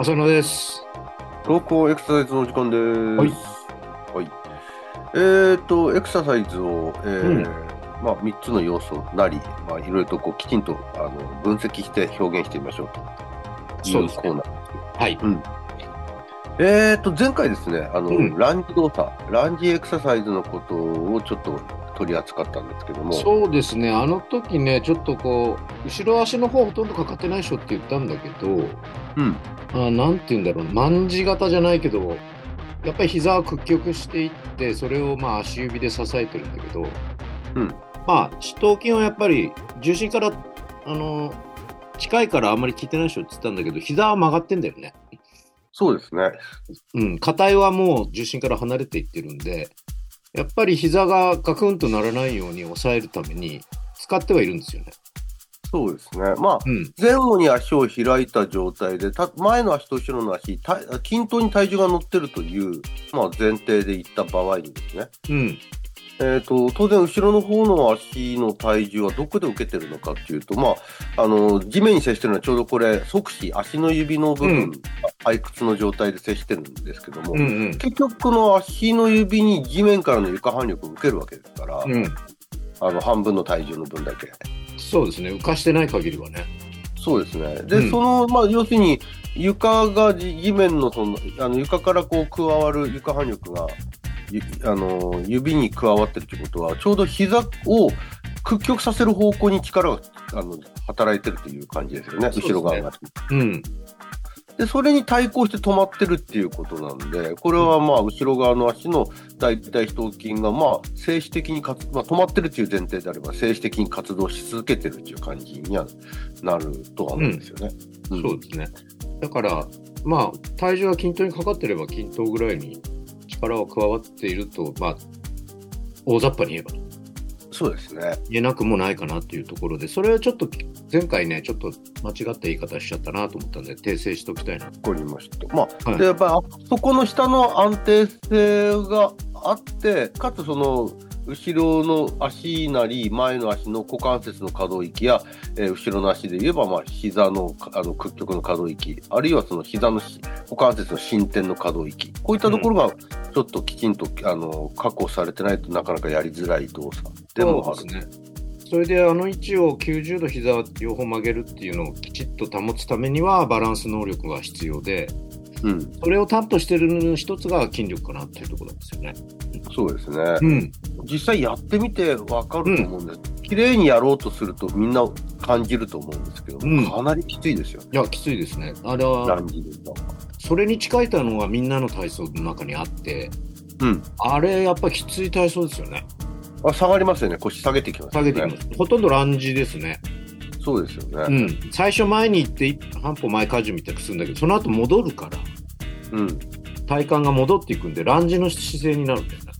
浅野です。投稿エクササイズの時間です。はい。はい。えーと、エクササイズを、えーうんまあ、3つの要素なり、まあ、いろいろとこうきちんとあの分析して表現してみましょうというコーナーですけどはい。えーと、前回ですね、あの、うん。ランジ動作、ランジエクササイズのことをちょっと取り扱ったんですけども、そうですね、あの時ね、ちょっとこう、後ろ足の方ほとんどかかってないでしょって言ったんだけど、うん。あなんて言うんだろう、卍型じゃないけど、やっぱり膝を屈曲していって、それをまあ足指で支えてるんだけど、うん。まあ、四頭筋はやっぱり重心から、あの、近いからあんまり効いてないでしょって言ったんだけど、膝は曲がってんだよね。そうですね。うん、硬いはもう重心から離れていってるんで、やっぱり膝がガクンとならないように抑えるために使ってはいるんですよね。そうですね。まあ、うん。前後に足を開いた状態で、た前の足と後ろの足、た均等に体重が乗ってるという、まあ、前提でいった場合にですね、うん。えー、と当然、後ろの方の足の体重はどこで受けてるのかっていうと、まあ、あの地面に接してるのはちょうどこれ、側肢、足の指の部分、うん背屈の状態で接してるんですけども、うんうん。結局、この足の指に地面からの床反力を受けるわけですから、うん。あの半分の体重の分だけ。そうですね。浮かしてない限りはね。そうですね。で、うんその、まあ、要するに、床が地地面のその、あの床からこう加わる床反力が、ゆあの、指に加わってるってことは、ちょうど膝を屈曲させる方向に力が、あの、働いてるという感じですよね、ね後ろ側が。うん。で、それに対抗して止まってるっていうことなんで、これはまあ、後ろ側の足の大腿四頭筋が、まあ、静止的に活、まあ、止まってるっていう前提であれば、静止的に活動し続けてるっていう感じにはなるとは思うんですよね。んそうですね。だから、まあ、体重が均等にかかってれば均等ぐらいに力は加わっていると、まあ、大雑把に言えばそうですね。言えなくもないかなっていうところで、それはちょっと前回ね、ちょっと間違った言い方しちゃったなと思ったんで、訂正しておきたいな。わかりました。まあ、はいで、やっぱり、そこの下の安定性があって、かつその、後ろの足なり、前の足の股関節の可動域や、えー後ろの足で言えば、まあ、膝のあの屈曲の可動域、あるいはその膝のし股関節の伸展の可動域、こういったところがちょっときちんと、あの確保されてないとなかなかやりづらい動作でもある。ね。それであの位置を90度膝を両方曲げるっていうのをきちっと保つためにはバランス能力が必要で、うん、それを担保している一つが筋力かなっていうところなんですよね。そうですね。うん。実際やってみてわかると思うんです。綺麗にやろうとするとみんな感じると思うんですけど、うんかなりきついですよ。いや、きついですね。あれは。それに近いのがみんなの体操の中にあって、うん。あれやっぱりきつい体操ですよね。あ下がりますよね。腰下げてきます、下げてきます。ほとんどランジですね。そうですようね。ん。最初前に行って一半歩前荷重みたいなするんだけど、その後戻るから、うん。体幹が戻っていくんで、ランジの姿勢になるんだよね。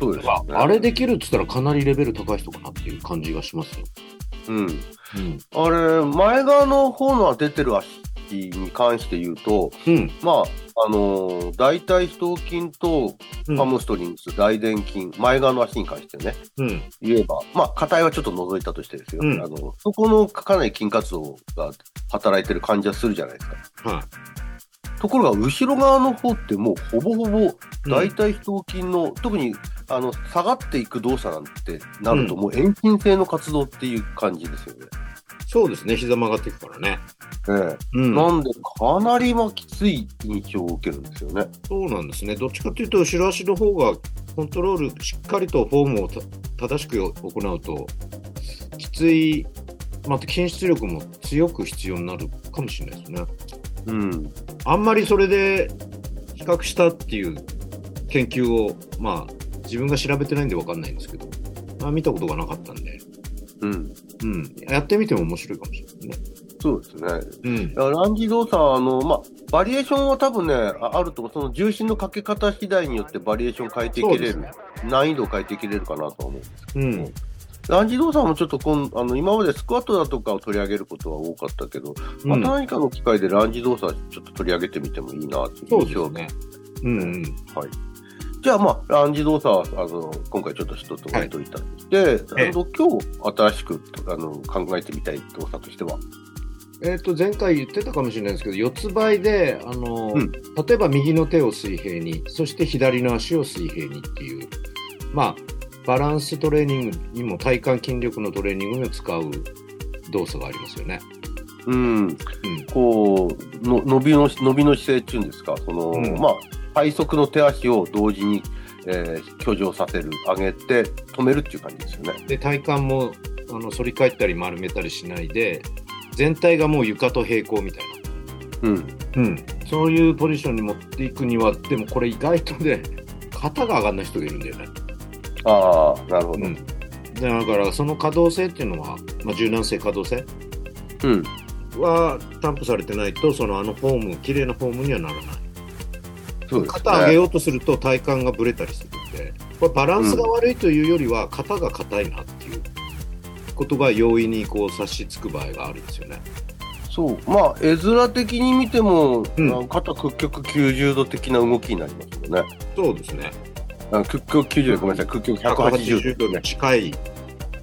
そうですよね。あれできるっつったらかなりレベル高い人かなっていう感じがしますよ。うん。うん。あれ、前側の方の出てる足に関して言うと、うん。まあ、あのー大腿四頭筋とうんハムストリングス、大臀筋、前側の足に関してね、うん。言えば、まあ、硬いはちょっと除いたとしてですよ。うんあの、そこのかなり筋活動が働いてる感じはするじゃないですか。はところが、後ろ側の方ってもうほぼほぼい。大腿四頭筋の、特にあの下がっていく動作なんてなると、もう遠近性の活動っていう感じですよね。そうですね。膝曲がっていくからね。ええうん。なんで、かなりまあきつい印象を受けるんですよね。そうなんですね。どっちかというと、後ろ足の方がコントロール、しっかりとフォームをた正しく行うと、きつい、また筋出力も強く必要になるかもしれないですね。うん。あんまりそれで比較したっていう研究を、まあ、自分が調べてないんで分かんないんですけど、まあ、見たことがなかったんで、うん。うん、やってみても面白いかもしれないね。そうですね。うんランジ動作は、あの、まあ、バリエーションは多分ね、ああると思う。その重心のかけ方次第によってバリエーション変えていけれる。ね難易度を変えていけれるかなとは思うんですけど。うん。ランジ動作もちょっとこんあの今までスクワットだとかを取り上げることは多かったけど、また何かの機会でランジ動作ちょっと取り上げてみてもいいなっていう印象ね。うんうん。はい。じゃあ、まあ、ランジ動作は、あの、今回ちょっと一つ置いといたとして、ええあの今日新しくあの考えてみたい動作としては、えー、と前回言ってたかもしれないですけど、四つ倍で、あのうん。例えば右の手を水平に、そして左の足を水平にっていう、まあ、バランストレーニングにも体幹筋力のトレーニングにも使う動作がありますよね。うん、うん。こうの伸びの伸びの姿勢っていうんですか、そのうん。まあ、体側の手足を同時に、えー挙上させる、上げて止めるっていう感じですよね。で体幹もあの反り返ったり丸めたりしないで、全体がもう床と平行みたいうん、な、うん、そういうポジションに持っていくには、でもこれ意外とね、肩が上がんない人がいるんだよね。ああ、なるほど。うん、だからその可動性っていうのは、まあ、柔軟性可動性うん、は担保されてないとそのあのフォーム綺麗なフォームにはならないね。肩上げようとすると体幹がぶれたりするんでこれバランスが悪いというよりは肩が硬いなっていうことが容易にこう察しつく場合があるんですよね。そう、まあ、絵面的に見ても、うん。肩屈曲90度的な動きになりますよね。そうですね。屈曲90度、ごめんなさい、屈曲180 180度。に近い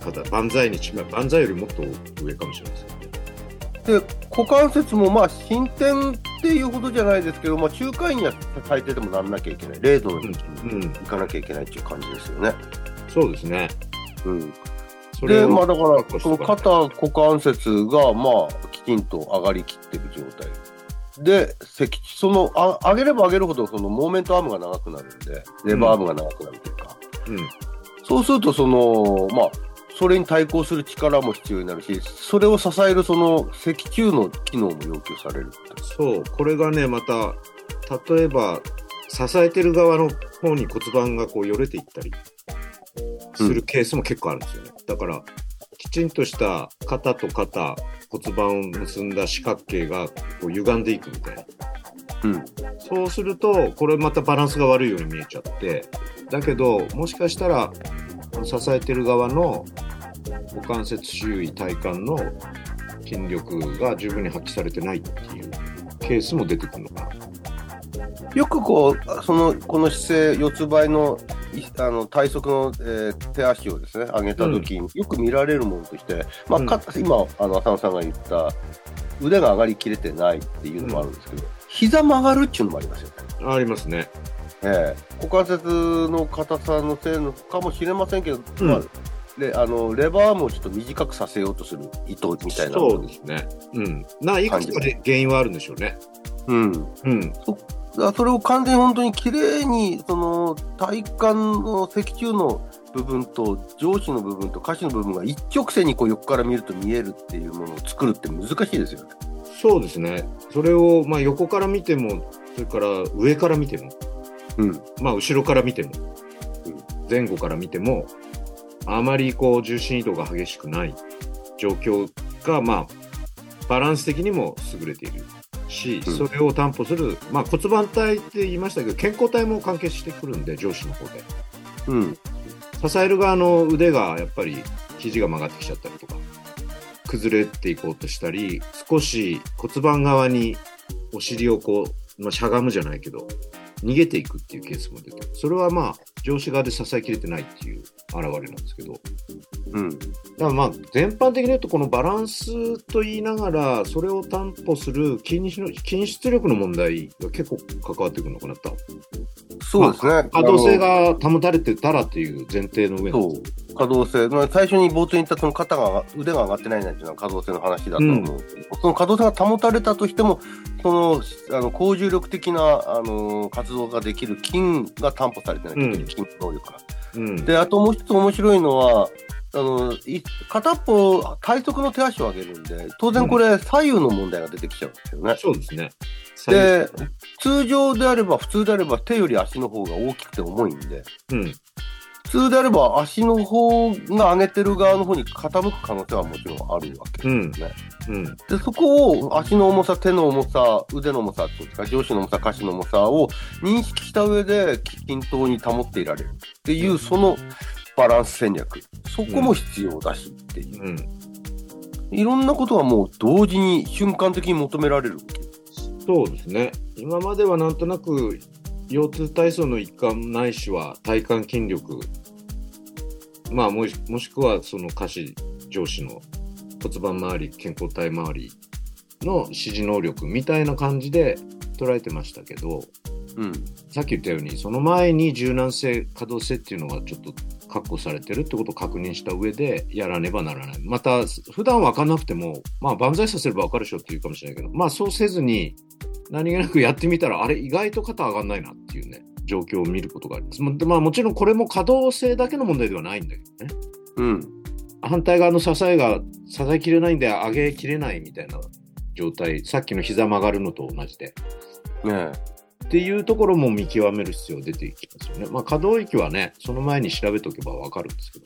肩万歳に近い万歳よりもっと上かもしれないですね。で股関節もまあ進展っていうほどじゃないですけど、まあ、中間には最低でもなんなきゃいけない、0度に行かなきゃいけないっていう感じですよね。そうですね。うん、それで、をまあ、だから、その肩、股関節が、まあ、きちんと上がりきってる状態。で、脊そのあ上げれば上げるほど、そのモーメントアームが長くなるんで、レバーアームが長くなるというか、うん。そうすると、その、まあ、それに対抗する力も必要になるし、それを支えるその脊柱の機能も要求されるそう、これがね、また、例えば、支えてる側の方に骨盤がこうよれていったりするケースも結構あるんですよね。だから、きちんとした肩と肩、骨盤を結んだ四角形がこう歪んでいくみたいな。うん。そうすると、これまたバランスが悪いように見えちゃって、だけど、もしかしたら、支えてる側の股関節周囲、体幹の筋力が十分に発揮されてないっていうケースも出てくるのかな。よくこう、その、この姿勢、四つ倍の、いあの、体側の、えー手足をですね、上げたときに、よく見られるものとして、まあ、うんか今、あの、浅野さんが言った、腕が上がりきれてないっていうのもあるんですけど、膝曲がるっていうのもありますよね。ありますね。ええ股関節の硬さのせいのかもしれませんけど、うんまあ、であのレバーもちょっと短くさせようとする意図みたいなそうですね。うん。な、いくつかで原因はあるんでしょうね。うん、うん。だからそれを完全に本当に綺麗にその体幹の脊柱の部分と上肢の部分と下肢の部分が一直線にこう横から見ると見えるっていうものを作るって難しいですよね。そうですね。それを、まあ、横から見ても、それから上から見ても、うん、まあ、後ろから見ても、前後から見ても、あまりこう重心移動が激しくない状況が、まあ、バランス的にも優れているし、うんそれを担保する、まあ、骨盤体って言いましたけど、健康体も関係してくるんで、上司の方で。うん、支える側の腕がやっぱり肘が曲がってきちゃったりとか、崩れていこうとしたり、少し骨盤側にお尻をこう、まあ、しゃがむじゃないけど、逃げていくっていうケースも出てる。それはまあ、上司側で支えきれてないっていう現れなんですけど、うん、だからまあ、全般的に言うと、このバランスと言いながら、それを担保する筋の筋出力の問題が結構関わってくるのかなと。そうですね。可動性が保たれてたらっていう前提の上そなんです。う、可動性、まあ、最初に冒頭に言ったその肩が腕が上がってないなんていうのは可動性の話だと思う、その可動性が保たれたとしても、そのあの高重力的なあの活動ができる筋が担保されてない、うん。筋能力が。うん。で、あともう一つ面白いのは、あのい片っぽ体側の手足を上げるんで、当然これ、左右の問題が出てきちゃうんですよね。そうですね。で、通常であれば、普通であれば手より足の方が大きくて重いんで、うん。普通であれば足の方が上げてる側の方に傾く可能性はもちろんあるわけですね。うん。でそこを足の重さ、手の重さ、腕の重さとか上肢の重さ、下肢の重さを認識した上で均等に保っていられるっていうそのバランス戦略。そこも必要だしっていう。うん。いろんなことがもう同時に瞬間的に求められる。そうですね。今まではなんとなく、腰痛体操の一環ないしは体幹筋力、まあもしもしくはその下肢、上肢の骨盤周り、健康体周りの指示能力みたいな感じで捉えてましたけど、うん。さっき言ったように、その前に柔軟性、可動性っていうのがちょっと確保されてるってことを確認した上でやらねばならない。また、普段分かんなくても、まあ、万歳させれば分かるでしょっていうかもしれないけど、まあ、そうせずに、何気なくやってみたら、あれ、意外と肩上がんないなっていうね、状況を見ることがあります。ままあ、もちろんこれも可動性だけの問題ではないんだけどね。うん。反対側の支えが支えきれないんで上げきれないみたいな状態、さっきの膝曲がるのと同じで。ねっていうところも見極める必要が出てきますよね。まあ、可動域はね、その前に調べておけばわかるんですけど。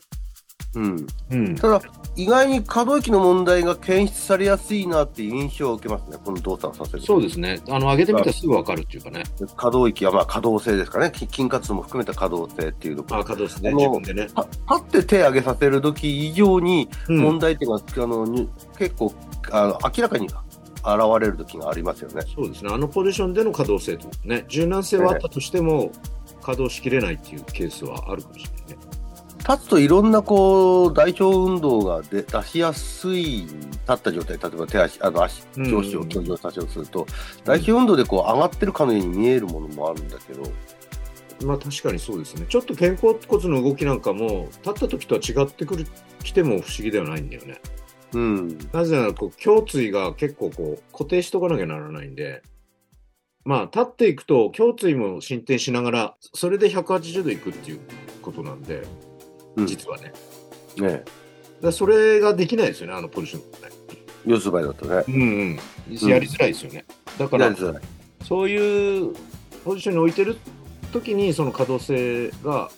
え。うん。うん。ただ、意外に可動域の問題が検出されやすいなっていう印象を受けますね、この動作をさせる。そうですね。あの、上げてみたらすぐわかるっていうかね。可動域はまあ可動性ですかね、き筋活動も含めた可動性っていうところ。あ、可動ですね。自分でね。た立って手上げさせるとき以上にうん問題点が、あのに結構あの明らかに現れるときがありますよね。そうですね。あのポジションでの可動性とね、柔軟性はあったとしても、稼働しきれないっていうケースはあるかもしれないね。立つといろんなこう代表運動が出出しやすい立った状態、例えば手足、あの足、うん上肢を強調させようとすると、代表運動でこう上がってるかのように見えるものもあるんだけど、まあ確かにそうですね。ちょっと肩甲骨の動きなんかも、立った時とは違ってくる、来ても不思議ではないんだよね。うん、なぜなら、こう、胸椎が結構こう、固定しとかなきゃならないんで、まあ、立っていくと、胸椎も進展しながら、それで180度いくっていうことなんで、うん実はね。ねだそれができないですよね、あのポジションね。四つ倍だとね。うんうん。やりづらいですよね。だからそういうポジションに置いてる時に、その可動性が、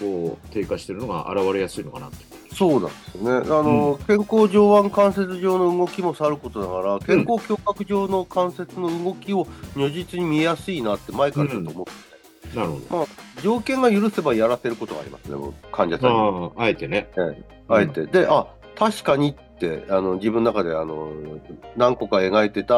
こう、低下してるのが現れやすいのかなって。そうなんですよね。あの、健康上腕関節上の動きもさることながら、健康胸郭上の関節の動きを如実に見やすいなって前からちょっと思って、なるほ条件が許せばやらせることがありますね、患者さんに。ど。あえてね。あえて。で、あ、確かにって、あの、自分の中で、あの、何個か描いてた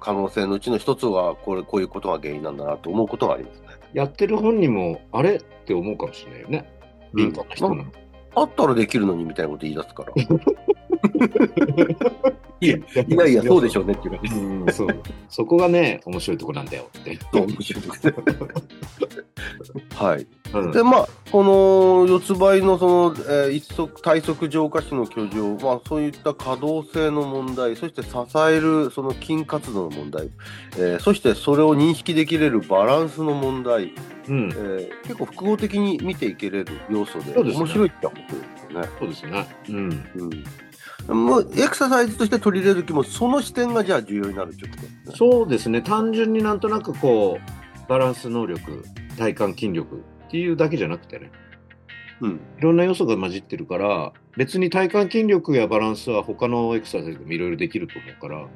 可能性のうちの一つが、これ、こういうことが原因なんだなと思うことがありますね。やってる本人も、あれって思うかもしれないよね。敏感な人なの。あったらできるのにみたいなこと言い出すから。いやいやいや、そうでしょうねっていうか、うん、そう。そこがね、面白いとこなんだよって。面白いとこはい。うんで、まあ、この四つ倍のその、えー一足、体側上下肢の居上、まあ、そういった可動性の問題、そして支えるその筋活動の問題、えーそしてそれを認識できれるバランスの問題、うんえ、ー結構複合的に見ていけれる要素で、ですね面白いって面白いですよね。そうですね。うん。うん。もうエクササイズとして取り入れるときも、その視点がじゃあ重要になるってことですね。そうですね。単純になんとなくこう、バランス能力、体幹筋力っていうだけじゃなくてね、うん。いろんな要素が混じってるから、別に体幹筋力やバランスは他のエクササイズでもいろいろできると思うから、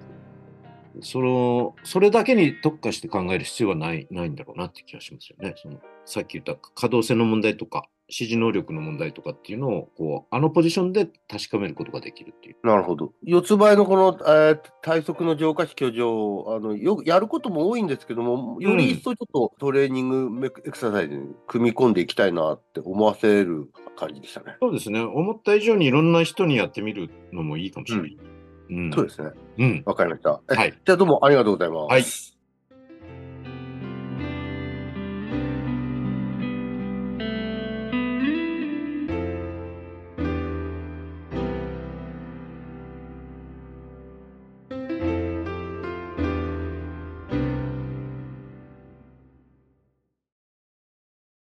その、それだけに特化して考える必要はない、ないんだろうなって気がしますよね。その、さっき言った可動性の問題とか、指示能力の問題とかっていうのを、こう、あのポジションで確かめることができるっていう。なるほど。四つ倍のこの、えー体側の上下肢居上、あの、よくやることも多いんですけども、より一層ちょっとトレーニングメエクササイズに組み込んでいきたいなって思わせる感じでしたね。そうですね。思った以上にいろんな人にやってみるのもいいかもしれない。うん。そうですね。うん。わかりました。えはい。じゃあどうもありがとうございます。はい